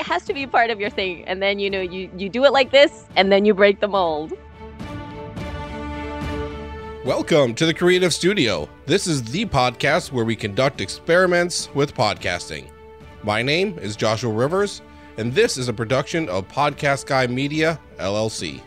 it has to be part of your thing. And then, you know, you, you do it like this, and then you break the mold. Welcome to the Creative Studio. This is the podcast where we conduct experiments with podcasting. My name is Joshua Rivers, and this is a production of Podcast Guy Media, LLC.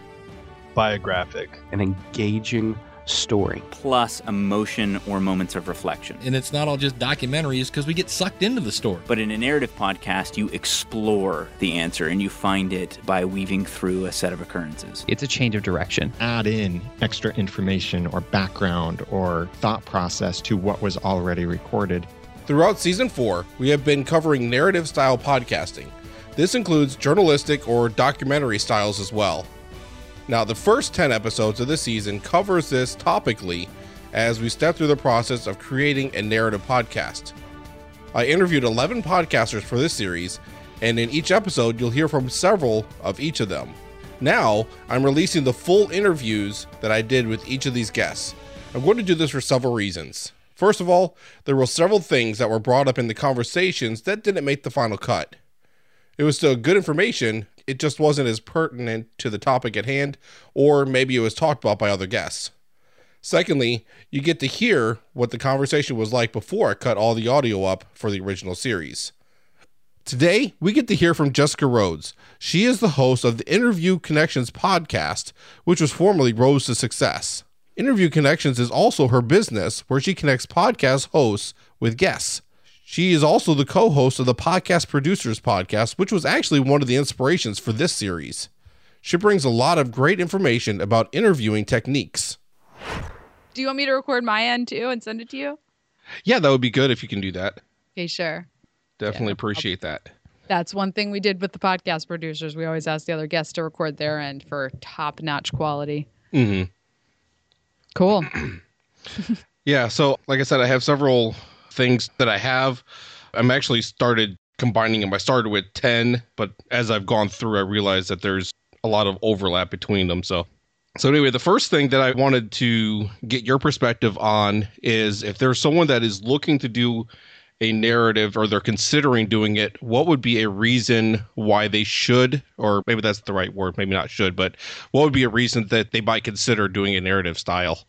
Biographic. An engaging story. plus emotion or moments of reflection. And it's not all just documentaries because we get sucked into the story. But in a narrative podcast, you explore the answer and you find it by weaving through a set of occurrences. It's a change of direction. Add in extra information or background or thought process to what was already recorded. Throughout season four, we have been covering narrative style podcasting. This includes journalistic or documentary styles as well. Now, the first 10 episodes of the season covers this topically as we step through the process of creating a narrative podcast. I interviewed 11 podcasters for this series, and in each episode, you'll hear from several of each of them. Now, I'm releasing the full interviews that I did with each of these guests. I'm going to do this for several reasons. First of all, there were several things that were brought up in the conversations that didn't make the final cut. It was still good information, it just wasn't as pertinent to the topic at hand, or maybe it was talked about by other guests. Secondly, you get to hear what the conversation was like before I cut all the audio up for the original series. Today, we get to hear from Jessica Rhodes. She is the host of the Interview Connections podcast, which was formerly Rhodes to Success. Interview Connections is also her business where she connects podcast hosts with guests. She is also the co host of the Podcast Producers Podcast, which was actually one of the inspirations for this series. She brings a lot of great information about interviewing techniques. Do you want me to record my end too and send it to you? Yeah, that would be good if you can do that. Okay, sure. Definitely Yeah, appreciate that. That's one thing we did with the podcast producers. We always ask the other guests to record their end for top notch quality. Mm-hmm. Cool. Yeah, so like I said, I have several things that I have. I'm actually started combining them. I started with 10, but as I've gone through, I realized that there's a lot of overlap between them. So, so anyway, the first thing that I wanted to get your perspective on is if there's someone that is looking to do a narrative or they're considering doing it, what would be a reason why they should, or maybe that's the right word, maybe not should, but what would be a reason that they might consider doing a narrative style?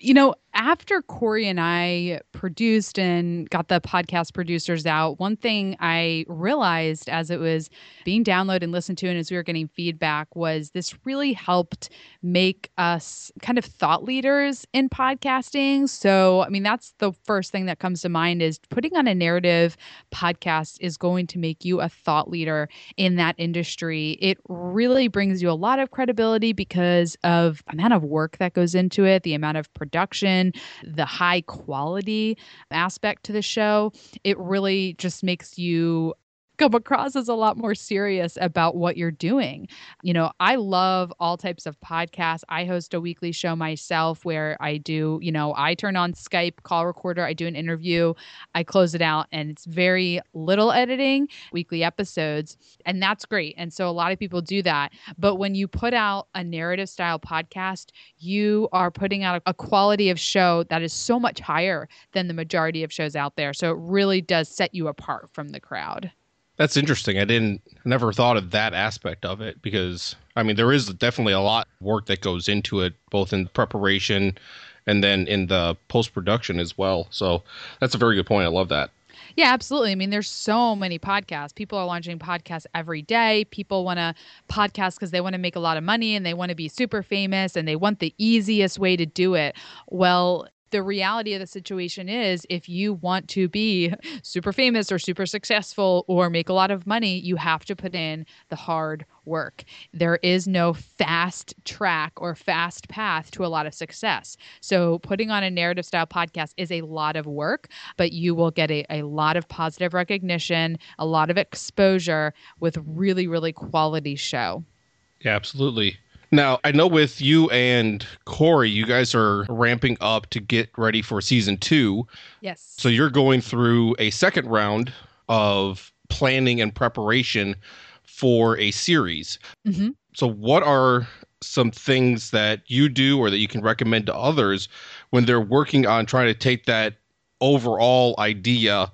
you know, after Corey and I produced and got the podcast producers out, one thing I realized as it was being downloaded and listened to, and as we were getting feedback, was this really helped make us kind of thought leaders in podcasting. So, I mean, that's the first thing that comes to mind is putting on a narrative podcast is going to make you a thought leader in that industry. It really brings you a lot of credibility because of the amount of work that goes into it, the amount of production, the high quality aspect to the show. It really just makes you come across as a lot more serious about what you're doing. You know, I love all types of podcasts. I host a weekly show myself where I do, you know, I turn on Skype call recorder, I do an interview, I close it out, and it's very little editing, weekly episodes, and that's great. And so a lot of people do that. But when you put out a narrative style podcast, you are putting out a quality of show that is so much higher than the majority of shows out there. So it really does set you apart from the crowd. That's interesting. I didn't never thought of that aspect of it because I mean there is definitely a lot of work that goes into it both in preparation and then in the post production as well. So that's a very good point. I love that. Yeah, absolutely. I mean, there's so many podcasts. People are launching podcasts every day. People want to podcast because they want to make a lot of money and they want to be super famous and they want the easiest way to do it. Well, the reality of the situation is if you want to be super famous or super successful or make a lot of money, you have to put in the hard work. There is no fast track or fast path to a lot of success. So, putting on a narrative style podcast is a lot of work, but you will get a, a lot of positive recognition, a lot of exposure with really, really quality show. Yeah, absolutely. Now, I know with you and Corey, you guys are ramping up to get ready for season two. Yes. So you're going through a second round of planning and preparation for a series. hmm So, what are some things that you do or that you can recommend to others when they're working on trying to take that overall idea,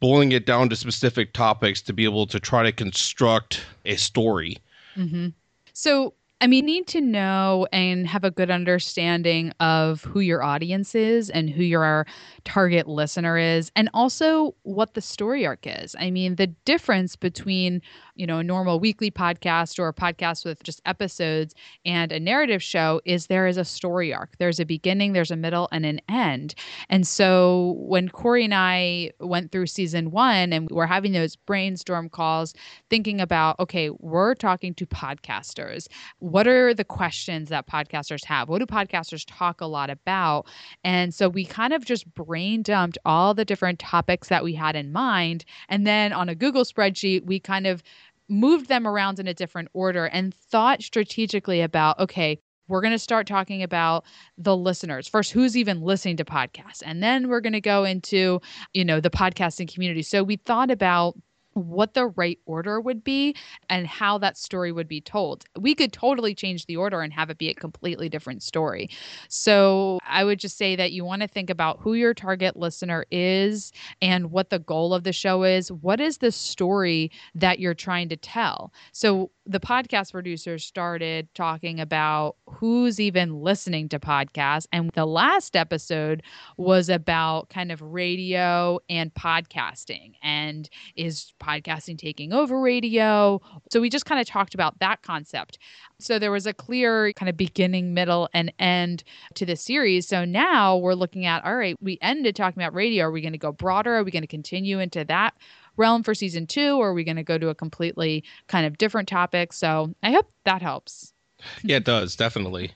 boiling it down to specific topics to be able to try to construct a story. hmm So, I mean, need to know and have a good understanding of who your audience is and who your target listener is, and also what the story arc is. I mean, the difference between, you know, a normal weekly podcast or a podcast with just episodes and a narrative show is there is a story arc. There's a beginning, there's a middle, and an end. And so when Corey and I went through season one and we're having those brainstorm calls, thinking about, okay, we're talking to podcasters. What are the questions that podcasters have? What do podcasters talk a lot about? And so we kind of just brain dumped all the different topics that we had in mind. And then on a Google spreadsheet, we kind of moved them around in a different order and thought strategically about, okay, we're going to start talking about the listeners first who's even listening to podcasts and then we're going to go into you know the podcasting community so we thought about what the right order would be and how that story would be told. We could totally change the order and have it be a completely different story. So I would just say that you want to think about who your target listener is and what the goal of the show is. What is the story that you're trying to tell? So the podcast producers started talking about who's even listening to podcasts. And the last episode was about kind of radio and podcasting and is podcasting taking over radio. So we just kind of talked about that concept. So there was a clear kind of beginning, middle, and end to the series. So now we're looking at all right, we ended talking about radio. Are we going to go broader? Are we going to continue into that? Realm for season two or are we going to go to a completely kind of different topic so i hope that helps Yeah, it does, definitely.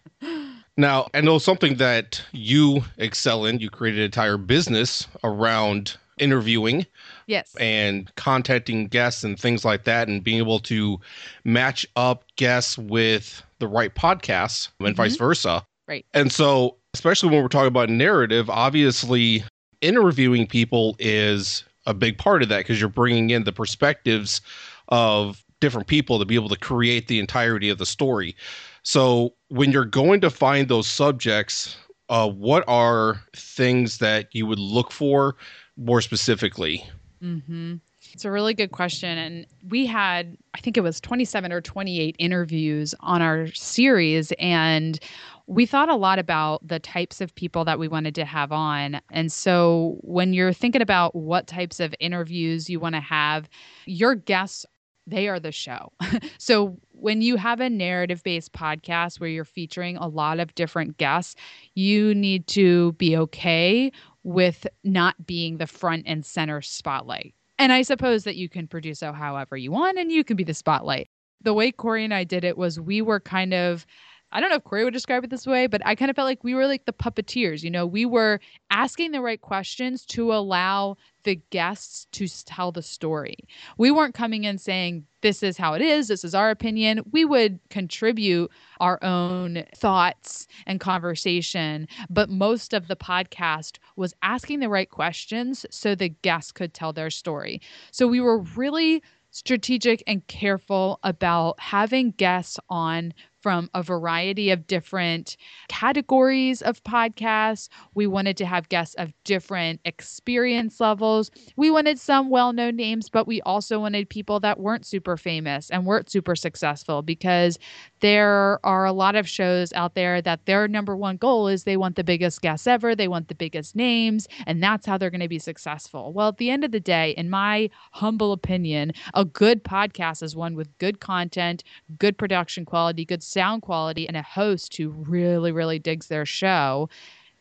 Now, I know something that you excel in. You created an entire business around interviewing yes and contacting guests and things like that, and being able to match up guests with the right podcasts and mm-hmm. vice versa. Right. And so, especially when we're talking about narrative, obviously, interviewing people is a big part of that because you're bringing in the perspectives of different people to be able to create the entirety of the story. So, when you're going to find those subjects, uh, what are things that you would look for more specifically? Mm-hmm. It's a really good question. And we had, I think it was 27 or 28 interviews on our series. And we thought a lot about the types of people that we wanted to have on. And so when you're thinking about what types of interviews you want to have, your guests they are the show. so when you have a narrative based podcast where you're featuring a lot of different guests, you need to be okay with not being the front and center spotlight. And I suppose that you can produce however you want and you can be the spotlight. The way Corey and I did it was we were kind of I don't know if Corey would describe it this way, but I kind of felt like we were like the puppeteers. You know, we were asking the right questions to allow the guests to tell the story. We weren't coming in saying, this is how it is, this is our opinion. We would contribute our own thoughts and conversation, but most of the podcast was asking the right questions so the guests could tell their story. So we were really strategic and careful about having guests on from a variety of different categories of podcasts. We wanted to have guests of different experience levels. We wanted some well known names, but we also wanted people that weren't super famous and weren't super successful because there are a lot of shows out there that their number one goal is they want the biggest guests ever, they want the biggest names, and that's how they're going to be successful. Well, at the end of the day, in my humble opinion, a good podcast is one with good content, good production quality, good sound quality, and a host who really, really digs their show.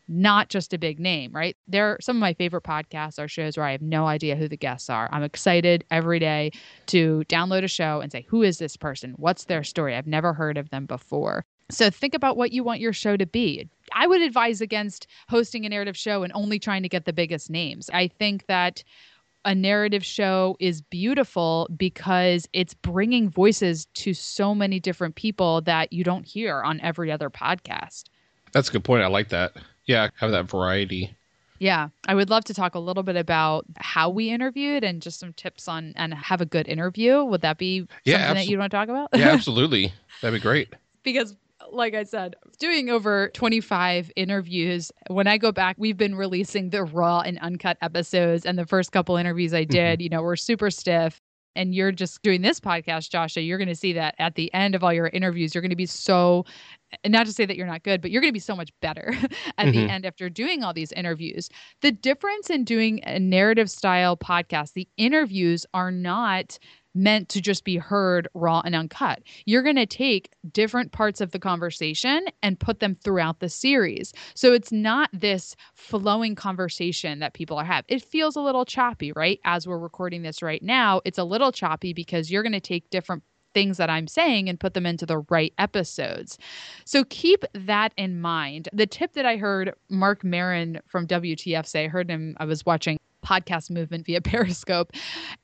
Not just a big name, right? There, are some of my favorite podcasts are shows where I have no idea who the guests are. I'm excited every day to download a show and say, "Who is this person? What's their story? I've never heard of them before." So think about what you want your show to be. I would advise against hosting a narrative show and only trying to get the biggest names. I think that a narrative show is beautiful because it's bringing voices to so many different people that you don't hear on every other podcast. That's a good point. I like that. Yeah, have that variety. Yeah, I would love to talk a little bit about how we interviewed and just some tips on and have a good interview. Would that be Yeah, something that you want to talk about? Yeah, absolutely. That'd be great. because like I said, doing over 25 interviews. When I go back, we've been releasing the raw and uncut episodes. And the first couple interviews I did, you know, were super stiff. And you're just doing this podcast, Joshua. You're going to see that at the end of all your interviews, you're going to be so, and not to say that you're not good, but you're going to be so much better at the Mhm. end after doing all these interviews. The difference in doing a narrative style podcast, the interviews are not meant to just be heard raw and uncut. You're going to take different parts of the conversation and put them throughout the series. So it's not this flowing conversation that people are have. It feels a little choppy, right? As we're recording this right now, it's a little choppy because you're going to take different things that I'm saying and put them into the right episodes. So keep that in mind. The tip that I heard Marc Maron from WTF say, I heard him, I was watching podcast movement via Periscope,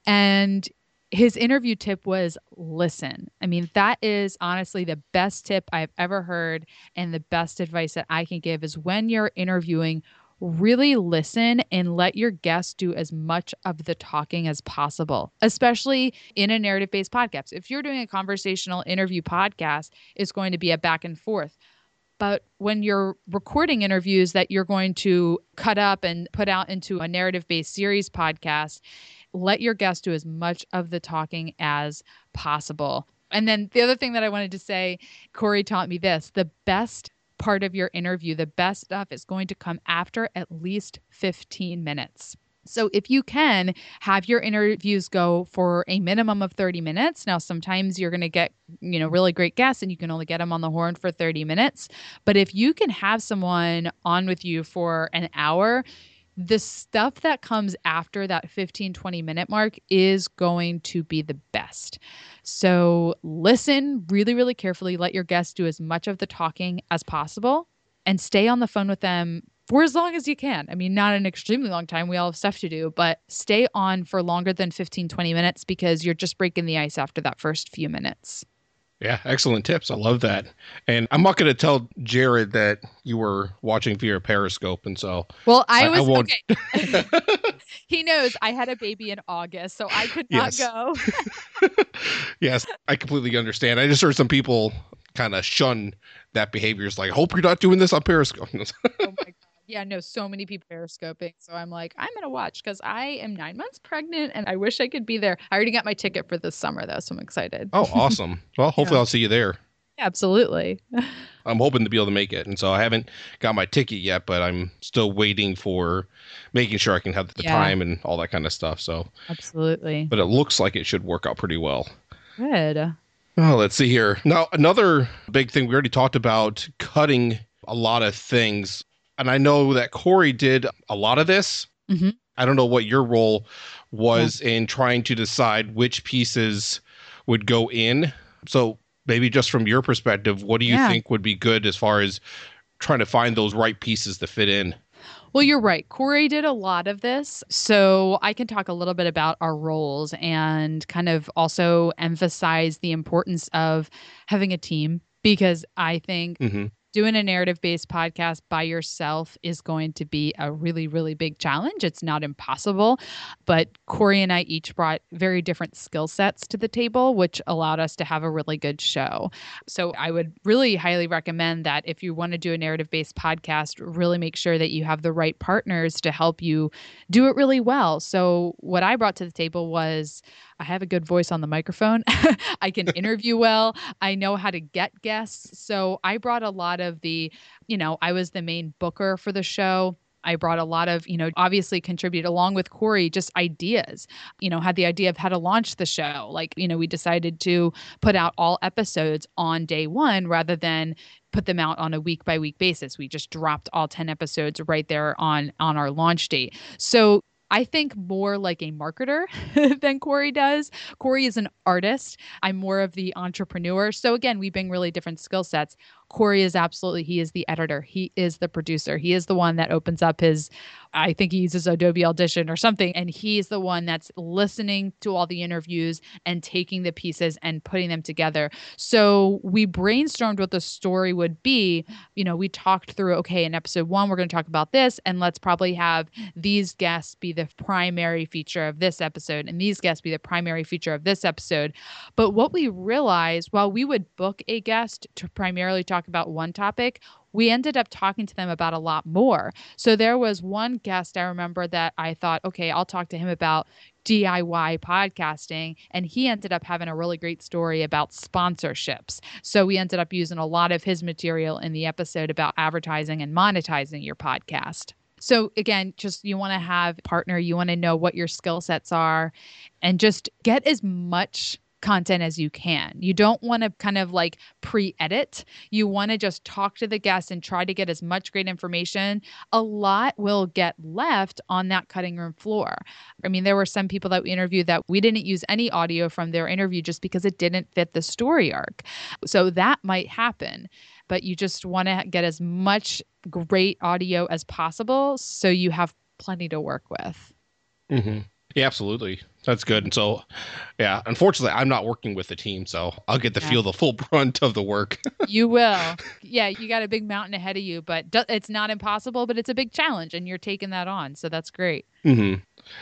and his interview tip was listen. I mean, that is honestly the best tip I've ever heard. And the best advice that I can give is when you're interviewing, really listen and let your guests do as much of the talking as possible, especially in a narrative based podcast. If you're doing a conversational interview podcast, it's going to be a back and forth. But when you're recording interviews that you're going to cut up and put out into a narrative based series podcast, let your guests do as much of the talking as possible. And then the other thing that I wanted to say, Corey taught me this the best part of your interview, the best stuff is going to come after at least 15 minutes. So if you can have your interviews go for a minimum of 30 minutes. Now sometimes you're going to get, you know, really great guests and you can only get them on the horn for 30 minutes, but if you can have someone on with you for an hour, the stuff that comes after that 15 20 minute mark is going to be the best. So listen really really carefully, let your guests do as much of the talking as possible and stay on the phone with them for as long as you can. I mean, not an extremely long time. We all have stuff to do, but stay on for longer than 15, 20 minutes because you're just breaking the ice after that first few minutes. Yeah, excellent tips. I love that. And I'm not going to tell Jared that you were watching via Periscope, and so Well, I I- I was won't- okay. he knows I had a baby in August, so I could not Yes. go. yes, I completely understand. I just heard some people kind of shun that behavior. It's like, hope you're not doing this on Periscope. oh my god. Yeah, no, so many people periscoping. So I'm like, I'm gonna watch because I am nine months pregnant and I wish I could be there. I already got my ticket for this summer though, so I'm excited. oh, awesome. Well, hopefully Yeah. I'll see you there. Absolutely. I'm hoping to be able to make it. And so I haven't got my ticket yet, but I'm still waiting for making sure I can have the Yeah. time and all that kind of stuff. So, Absolutely. but it looks like it should work out pretty well. Good. Oh, let's see here. Now, another big thing we already talked about cutting a lot of things. And I know that Corey did a lot of this. Mhm. I don't know what your role was in trying to decide which pieces would go in. So, maybe just from your perspective, what do you Yeah. think would be good as far as trying to find those right pieces to fit in? Well, you're right. Corey did a lot of this. So I can talk a little bit about our roles and kind of also emphasize the importance of having a team because I think hmm doing a narrative based podcast by yourself is going to be a really, really big challenge. It's not impossible. But Corey and I each brought very different skill sets to the table, which allowed us to have a really good show. So I would really highly recommend that if you want to do a narrative based podcast, really make sure that you have the right partners to help you do it really well. So what I brought to the table was I have a good voice on the microphone. I can interview well. I know how to get guests. So I brought a lot of the, you know, I was the main booker for the show. I brought a lot of, you know, obviously contributed along with Corey, just ideas, you know, had the idea of how to launch the show. Like, you know, we decided to put out all episodes on day one rather than put them out on a week by week basis. We just dropped all 10 episodes right there on on our launch date. So I think more like a marketer than Corey does. Corey is an artist. I'm more of the entrepreneur. So again, we bring really different skill sets. Corey is absolutely, he is the editor. He is the producer. He is the one that opens up his, I think he uses Adobe Audition or something. And he's the one that's listening to all the interviews and taking the pieces and putting them together. So we brainstormed what the story would be. You know, we talked through, okay, in episode one, we're going to talk about this, and let's probably have these guests be the primary feature of this episode, and these guests be the primary feature of this episode. But what we realized while we would book a guest to primarily talk about one topic, we ended up talking to them about a lot more. So there was one guest I remember that I thought, okay, I'll talk to him about DIY podcasting. And he ended up having a really great story about sponsorships. So we ended up using a lot of his material in the episode about advertising and monetizing your podcast. So again, just you want to have partner, you want to know what your skill sets are and just get as much content as you can. You don't want to kind of like pre edit. You want to just talk to the guests and try to get as much great information. A lot will get left on that cutting room floor. I mean, there were some people that we interviewed that we didn't use any audio from their interview just because it didn't fit the story arc. So that might happen. But you just want to get as much great audio as possible so you have plenty to work with. Mm-hmm. Yeah, absolutely. That's good. And so, yeah, unfortunately, I'm not working with the team, so I'll get to Yeah. feel the full brunt of the work. you will. Yeah, you got a big mountain ahead of you, but it's not impossible, but it's a big challenge and you're taking that on. So that's great. hmm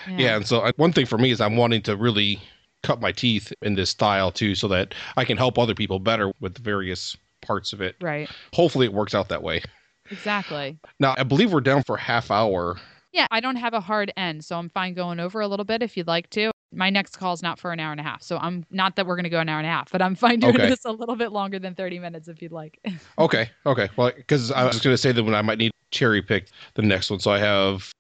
Yeah. and so I, one thing for me is I'm wanting to really cut my teeth in this style too, so that I can help other people better with various parts of it. Right. Hopefully, it works out that way. Exactly. Now, I believe we're down for half hour. Yeah, I don't have a hard end, so I'm fine going over a little bit if you'd like to. My next call is not for an hour and a half, so I'm not that we're going to go an hour and a half, but I'm fine doing Okay. this a little bit longer than 30 minutes if you'd like. Okay. Okay. Well, because I was going to say that when I might need cherry pick the next one, so I have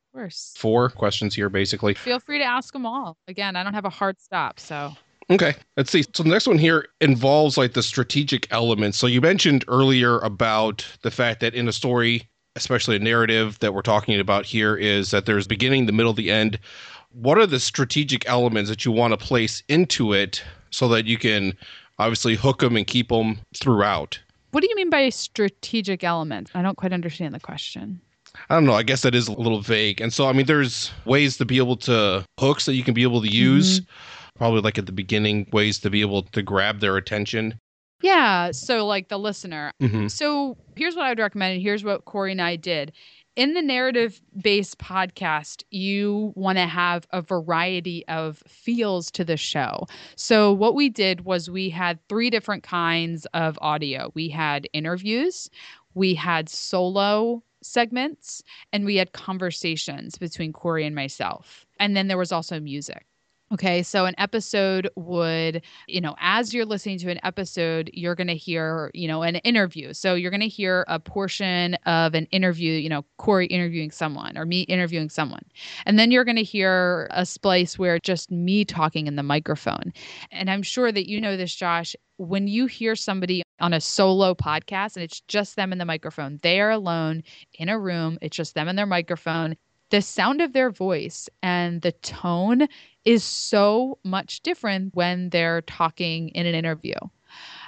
four questions here, basically. Feel free to ask them all. Again, I don't have a hard stop, so Okay, let's see. So the next one here involves like the strategic elements. So you mentioned earlier about the fact that in a story, especially a narrative that we're talking about here, is that there's beginning, the middle, the end. What are the strategic elements that you want to place into it so that you can obviously hook them and keep them throughout? what do you mean by strategic elements? I don't quite understand the question. I don't know. I guess that is a little vague. And so, I mean, there's ways to be able to hooks that you can be able to use. Mm-hmm. Probably like at the beginning, ways to be able to grab their attention. Yeah. So, like the listener, hmm So here's what I would recommend, and here's what Corey and I did. In the narrative based podcast, you want to have a variety of feels to the show. So, what we did was we had three different kinds of audio we had interviews, we had solo segments, and we had conversations between Corey and myself. And then there was also music. Okay, so an episode would, you know, as you're listening to an episode, you're going to hear, you know, an interview. So you're going to hear a portion of an interview, you know, Corey interviewing someone or me interviewing someone. And then you're going to hear a splice where just me talking in the microphone. And I'm sure that you know this, Josh. When you hear somebody on a solo podcast and it's just them in the microphone, they are alone in a room, it's just them and their microphone. The sound of their voice and the tone is so much different when they're talking in an interview.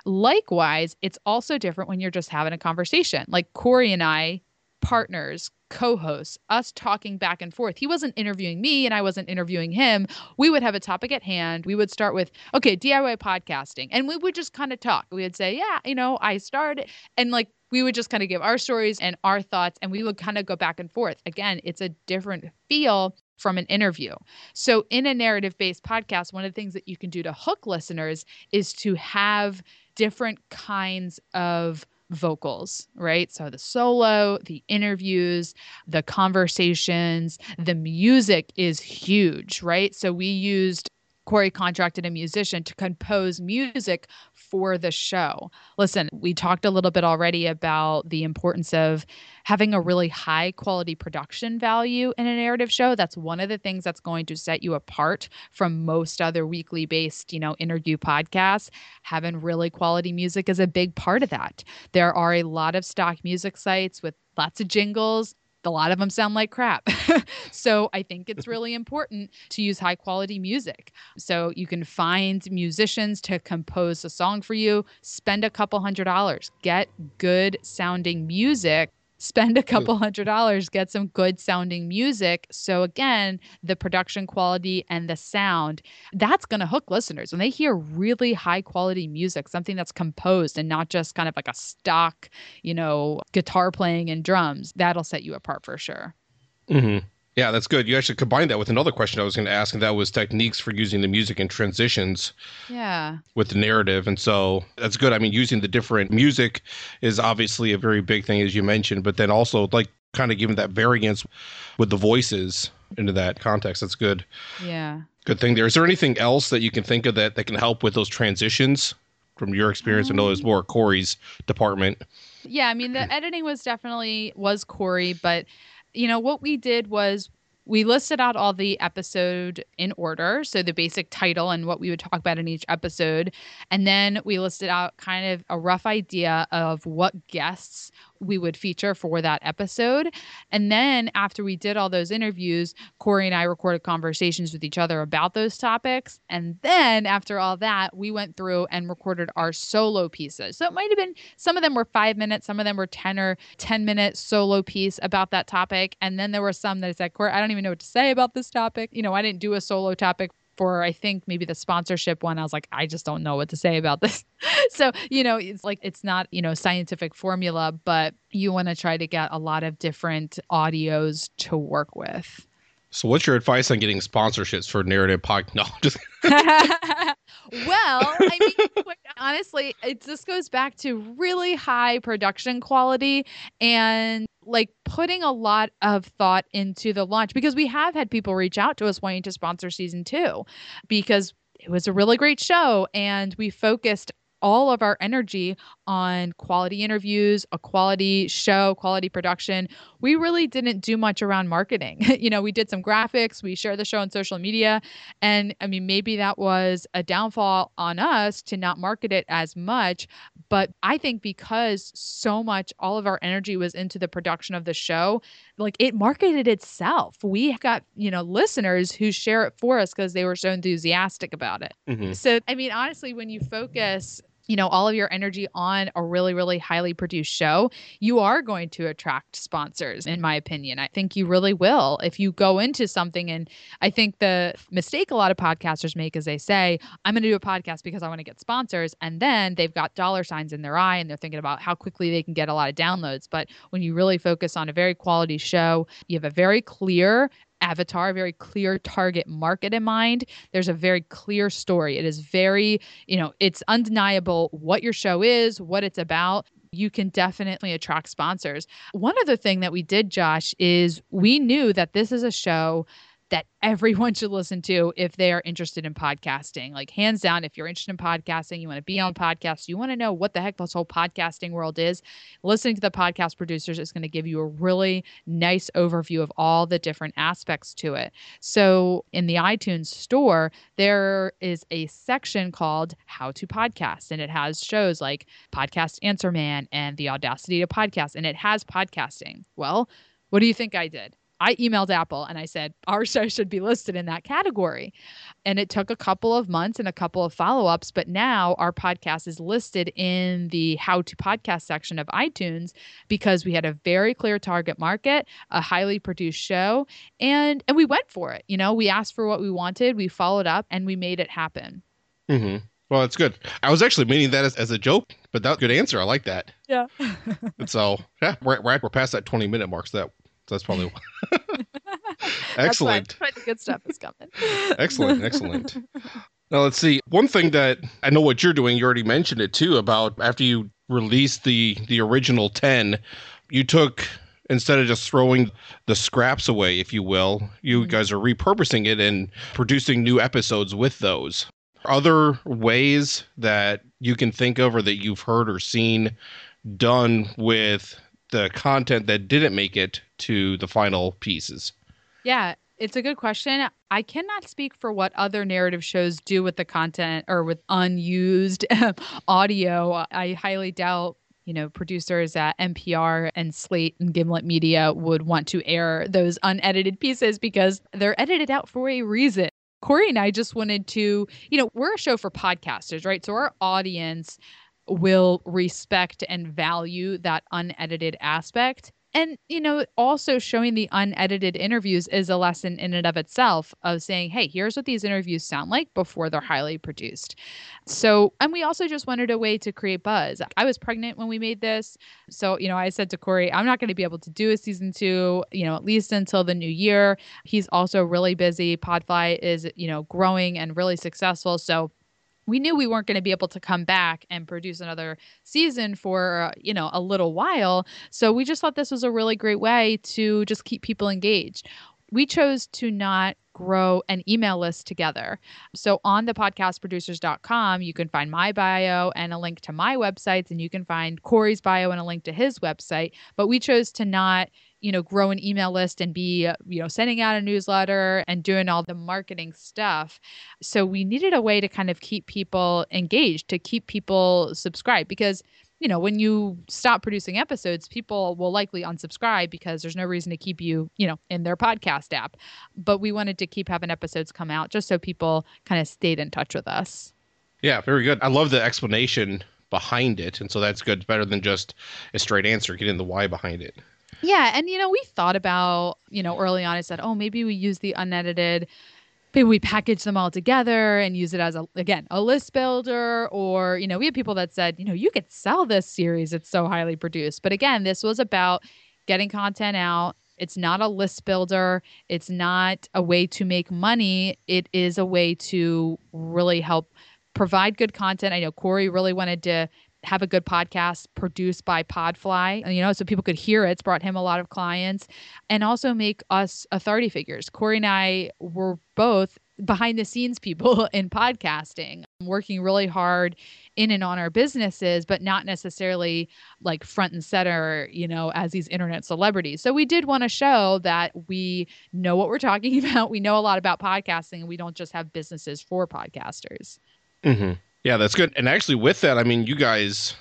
Likewise, it's also different when you're just having a conversation. Like Corey and I, partners, co hosts, us talking back and forth. He wasn't interviewing me and I wasn't interviewing him. We would have a topic at hand. We would start with, okay, DIY podcasting. And we would just kind of talk. We would say, yeah, you know, I started. And like, we would just kind of give our stories and our thoughts, and we would kind of go back and forth. Again, it's a different feel from an interview. So, in a narrative based podcast, one of the things that you can do to hook listeners is to have different kinds of vocals, right? So, the solo, the interviews, the conversations, the music is huge, right? So, we used Corey contracted a musician to compose music for the show. Listen, we talked a little bit already about the importance of having a really high quality production value in a narrative show. That's one of the things that's going to set you apart from most other weekly based, you know, interview podcasts. Having really quality music is a big part of that. There are a lot of stock music sites with lots of jingles. A lot of them sound like crap. so I think it's really important to use high quality music. So you can find musicians to compose a song for you, spend a couple hundred dollars, get good sounding music. Spend a couple hundred dollars, get some good sounding music. So, again, the production quality and the sound, that's going to hook listeners. When they hear really high quality music, something that's composed and not just kind of like a stock, you know, guitar playing and drums, that'll set you apart for sure. hmm Yeah, that's good. You actually combined that with another question I was going to ask, and that was techniques for using the music and transitions Yeah. with the narrative. And so that's good. I mean, using the different music is obviously a very big thing, as you mentioned, but then also like kind of giving that variance with the voices into that context. That's good. Yeah. Good thing there. Is there anything else that you can think of that, that can help with those transitions from your experience? I know it's um. more Corey's department. Yeah, I mean the editing was definitely was Corey, but you know what we did was we listed out all the episode in order, so the basic title and what we would talk about in each episode, and then we listed out kind of a rough idea of what guests we would feature for that episode. And then after we did all those interviews, Corey and I recorded conversations with each other about those topics. And then after all that, we went through and recorded our solo pieces. So it might have been some of them were five minutes, some of them were 10 or 10 minute solo piece about that topic. And then there were some that said, Corey, I don't even know what to say about this topic. You know, I didn't do a solo topic for I think maybe the sponsorship one. I was like, I just don't know what to say about this. so, you know, it's like it's not, you know, scientific formula, but you want to try to get a lot of different audios to work with. So, what's your advice on getting sponsorships for narrative pod? No, just well, I mean, honestly, it just goes back to really high production quality and like putting a lot of thought into the launch because we have had people reach out to us wanting to sponsor season two because it was a really great show and we focused all of our energy on quality interviews, a quality show, quality production. We really didn't do much around marketing. you know, we did some graphics, we shared the show on social media. And I mean, maybe that was a downfall on us to not market it as much. But I think because so much, all of our energy was into the production of the show, like it marketed itself. We got, you know, listeners who share it for us because they were so enthusiastic about it. Mhm. So, I mean, honestly, when you focus, you know, all of your energy on a really, really highly produced show, you are going to attract sponsors, in my opinion. I think you really will. If you go into something, and I think the mistake a lot of podcasters make is they say, I'm going to do a podcast because I want to get sponsors. And then they've got dollar signs in their eye and they're thinking about how quickly they can get a lot of downloads. But when you really focus on a very quality show, you have a very clear avatar, very clear target market in mind. There's a very clear story. It is very, you know, it's undeniable what your show is, what it's about. You can definitely attract sponsors. One other thing that we did, Josh, is we knew that this is a show that everyone should listen to if they are interested in podcasting. Like, hands down, if you're interested in podcasting, you want to be on podcasts, you want to know what the heck this whole podcasting world is, listening to the podcast producers is going to give you a really nice overview of all the different aspects to it. So, in the iTunes store, there is a section called How to Podcast, and it has shows like Podcast Answer Man and The Audacity to Podcast, and it has podcasting. Well, what do you think I did? I emailed Apple and I said, our show should be listed in that category. And it took a couple of months and a couple of follow ups, but now our podcast is listed in the how to podcast section of iTunes because we had a very clear target market, a highly produced show, and and we went for it. You know, we asked for what we wanted, we followed up, and we made it happen. hmm Well, that's good. I was actually meaning that as, as a joke, but that's a good answer. I like that. Yeah. And so, yeah, we're, we're, we're past that 20 minute mark. So that, so that's probably excellent. That's the good stuff is coming. Excellent, excellent. Now let's see. One thing that I know what you're doing, you already mentioned it too, about after you released the the original 10, you took instead of just throwing the scraps away, if you will, you Mhm. guys are repurposing it and producing new episodes with those. Other ways that you can think of or that you've heard or seen done with the content that didn't make it to the final pieces. Yeah, it's a good question. I cannot speak for what other narrative shows do with the content or with unused audio. I highly doubt, you know, producers at NPR and Slate and Gimlet Media would want to air those unedited pieces because they're edited out for a reason. Corey and I just wanted to, you know, we're a show for podcasters, right? So our audience will respect and value that unedited aspect. And, you know, also showing the unedited interviews is a lesson in and of itself of saying, hey, here's what these interviews sound like before they're highly produced. So, and we also just wanted a way to create buzz. I was pregnant when we made this. So, you know, I said to Corey, I'm not going to be able to do a season two, you know, at least until the new year. He's also really busy. Podfly is, you know, growing and really successful. So, we knew we weren't going to be able to come back and produce another season for you know a little while so we just thought this was a really great way to just keep people engaged we chose to not grow an email list together. So on the podcastproducers.com, you can find my bio and a link to my websites, and you can find Corey's bio and a link to his website. But we chose to not you know grow an email list and be you know sending out a newsletter and doing all the marketing stuff so we needed a way to kind of keep people engaged to keep people subscribed because you know, when you stop producing episodes, people will likely unsubscribe because there's no reason to keep you, you know, in their podcast app. But we wanted to keep having episodes come out just so people kind of stayed in touch with us. Yeah, very good. I love the explanation behind it. And so that's good. It's better than just a straight answer, getting the why behind it. Yeah. And, you know, we thought about, you know, early on, I said, oh, maybe we use the unedited maybe we package them all together and use it as a again a list builder or you know we have people that said you know you could sell this series it's so highly produced. But again this was about getting content out. It's not a list builder. It's not a way to make money. It is a way to really help provide good content. I know corey really wanted to have a good podcast produced by Podfly, you know, so people could hear it. It's brought him a lot of clients and also make us authority figures. Corey and I were both behind the scenes people in podcasting, working really hard in and on our businesses, but not necessarily like front and center, you know, as these internet celebrities. So we did want to show that we know what we're talking about. We know a lot about podcasting and we don't just have businesses for podcasters. Mm-hmm. Yeah, that's good. And actually, with that, I mean, you guys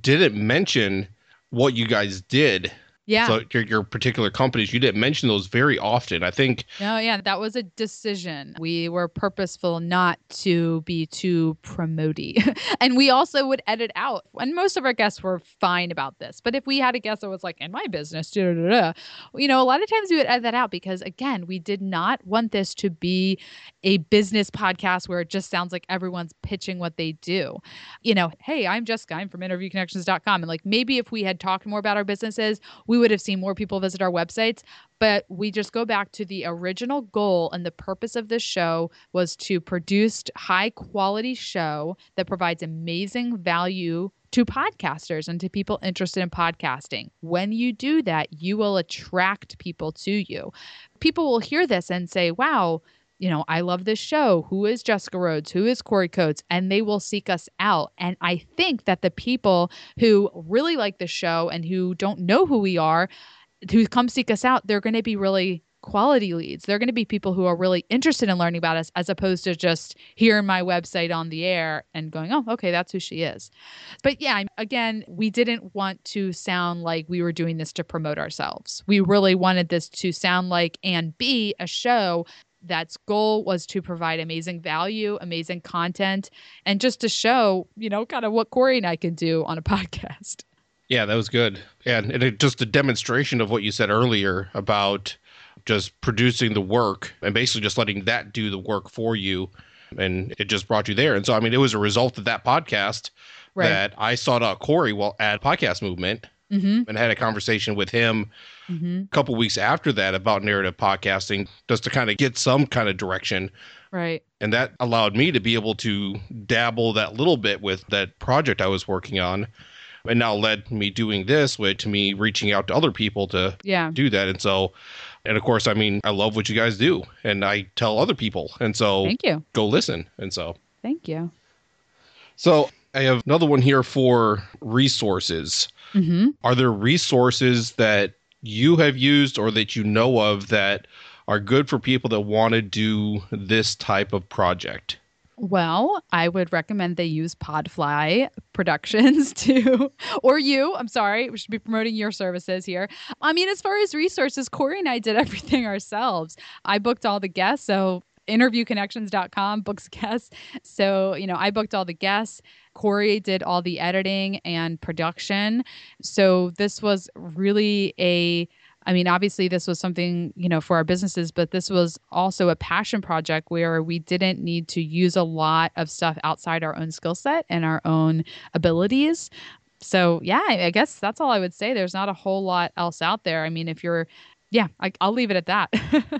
didn't mention what you guys did yeah. So your, your particular companies, you didn't mention those very often. I think. No, yeah, that was a decision. We were purposeful not to be too promoty, and we also would edit out. And most of our guests were fine about this. But if we had a guest that was like, "In my business," da, da, da, you know, a lot of times we would edit that out because, again, we did not want this to be a business podcast where it just sounds like everyone's pitching what they do. You know, hey, I'm Jessica. I'm from InterviewConnections.com, and like maybe if we had talked more about our businesses we would have seen more people visit our websites. But we just go back to the original goal and the purpose of this show was to produce high quality show that provides amazing value to podcasters and to people interested in podcasting. When you do that, you will attract people to you. People will hear this and say, wow, you know, I love this show. Who is Jessica Rhodes? Who is Corey Coates? And they will seek us out. And I think that the people who really like the show and who don't know who we are, who come seek us out, they're going to be really quality leads. They're going to be people who are really interested in learning about us as opposed to just hearing my website on the air and going, oh, okay, that's who she is. But yeah, again, we didn't want to sound like we were doing this to promote ourselves. We really wanted this to sound like and be a show that's goal was to provide amazing value, amazing content, and just to show, you know, kind of what Corey and I can do on a podcast. Yeah, that was good. And, and it, just a demonstration of what you said earlier about just producing the work and basically just letting that do the work for you. And it just brought you there. And so, I mean, it was a result of that podcast right. that I sought out Corey while at Podcast Movement mm-hmm. and had a conversation with him mm-hmm. a couple weeks after that about narrative podcasting just to kind of get some kind of direction. Right. And that allowed me to be able to dabble that little bit with that project I was working on. And now led me doing this with to me reaching out to other people to yeah. do that. And so and of course, I mean, I love what you guys do and I tell other people. And so Thank you. go listen. And so Thank you. So I have another one here for resources. Mm-hmm. Are there resources that you have used or that you know of that are good for people that want to do this type of project? Well, I would recommend they use Podfly Productions too, or you. I'm sorry, we should be promoting your services here. I mean, as far as resources, Corey and I did everything ourselves. I booked all the guests, so interviewconnections.com books guests. So, you know, I booked all the guests Corey did all the editing and production. So this was really a I mean, obviously, this was something, you know, for our businesses, but this was also a passion project where we didn't need to use a lot of stuff outside our own skill set and our own abilities. So, yeah, I guess that's all I would say. There's not a whole lot else out there. I mean, if you're, yeah, I, will leave it at that.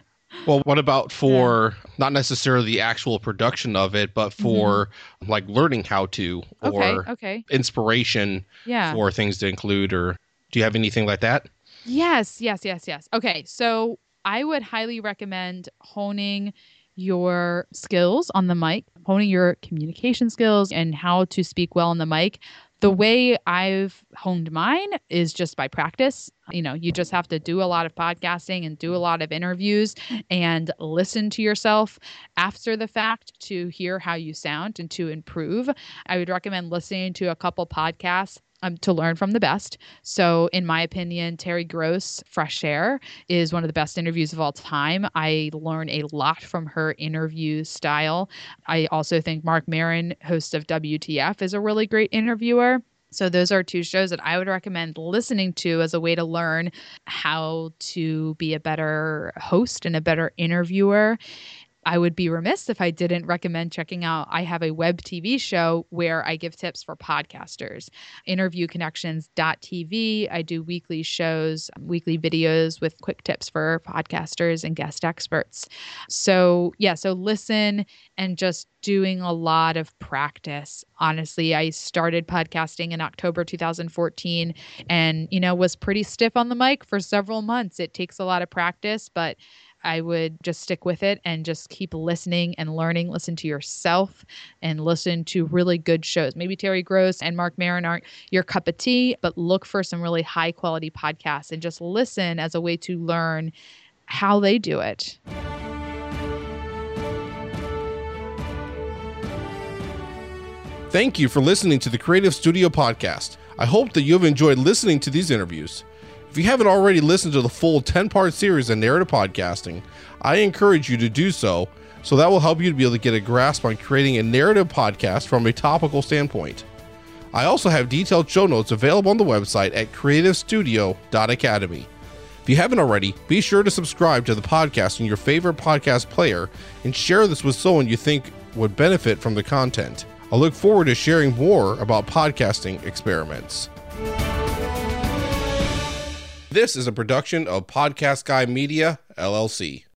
well, what about for yeah. not necessarily the actual production of it, but for mm-hmm. like learning how to or okay, okay. inspiration yeah. for things to include? Or do you have anything like that? Yes, yes, yes, yes. Okay, so I would highly recommend honing your skills on the mic, honing your communication skills and how to speak well on the mic. The way I've honed mine is just by practice. You know, you just have to do a lot of podcasting and do a lot of interviews and listen to yourself after the fact to hear how you sound and to improve. I would recommend listening to a couple podcasts um, to learn from the best. So, in my opinion, Terry Gross, Fresh Air, is one of the best interviews of all time. I learn a lot from her interview style. I also think Marc Maron, host of WTF, is a really great interviewer. So, those are two shows that I would recommend listening to as a way to learn how to be a better host and a better interviewer. I would be remiss if I didn't recommend checking out. I have a web TV show where I give tips for podcasters. Interviewconnections.tv. I do weekly shows, weekly videos with quick tips for podcasters and guest experts. So, yeah, so listen and just doing a lot of practice. Honestly, I started podcasting in October 2014 and, you know, was pretty stiff on the mic for several months. It takes a lot of practice, but I would just stick with it and just keep listening and learning. Listen to yourself and listen to really good shows. Maybe Terry Gross and Marc Maron aren't your cup of tea, but look for some really high quality podcasts and just listen as a way to learn how they do it. Thank you for listening to the Creative Studio Podcast. I hope that you have enjoyed listening to these interviews. If you haven't already listened to the full 10 part series on narrative podcasting, I encourage you to do so, so that will help you to be able to get a grasp on creating a narrative podcast from a topical standpoint. I also have detailed show notes available on the website at creativestudio.academy. If you haven't already, be sure to subscribe to the podcast on your favorite podcast player and share this with someone you think would benefit from the content. I look forward to sharing more about podcasting experiments. This is a production of Podcast Guy Media, LLC.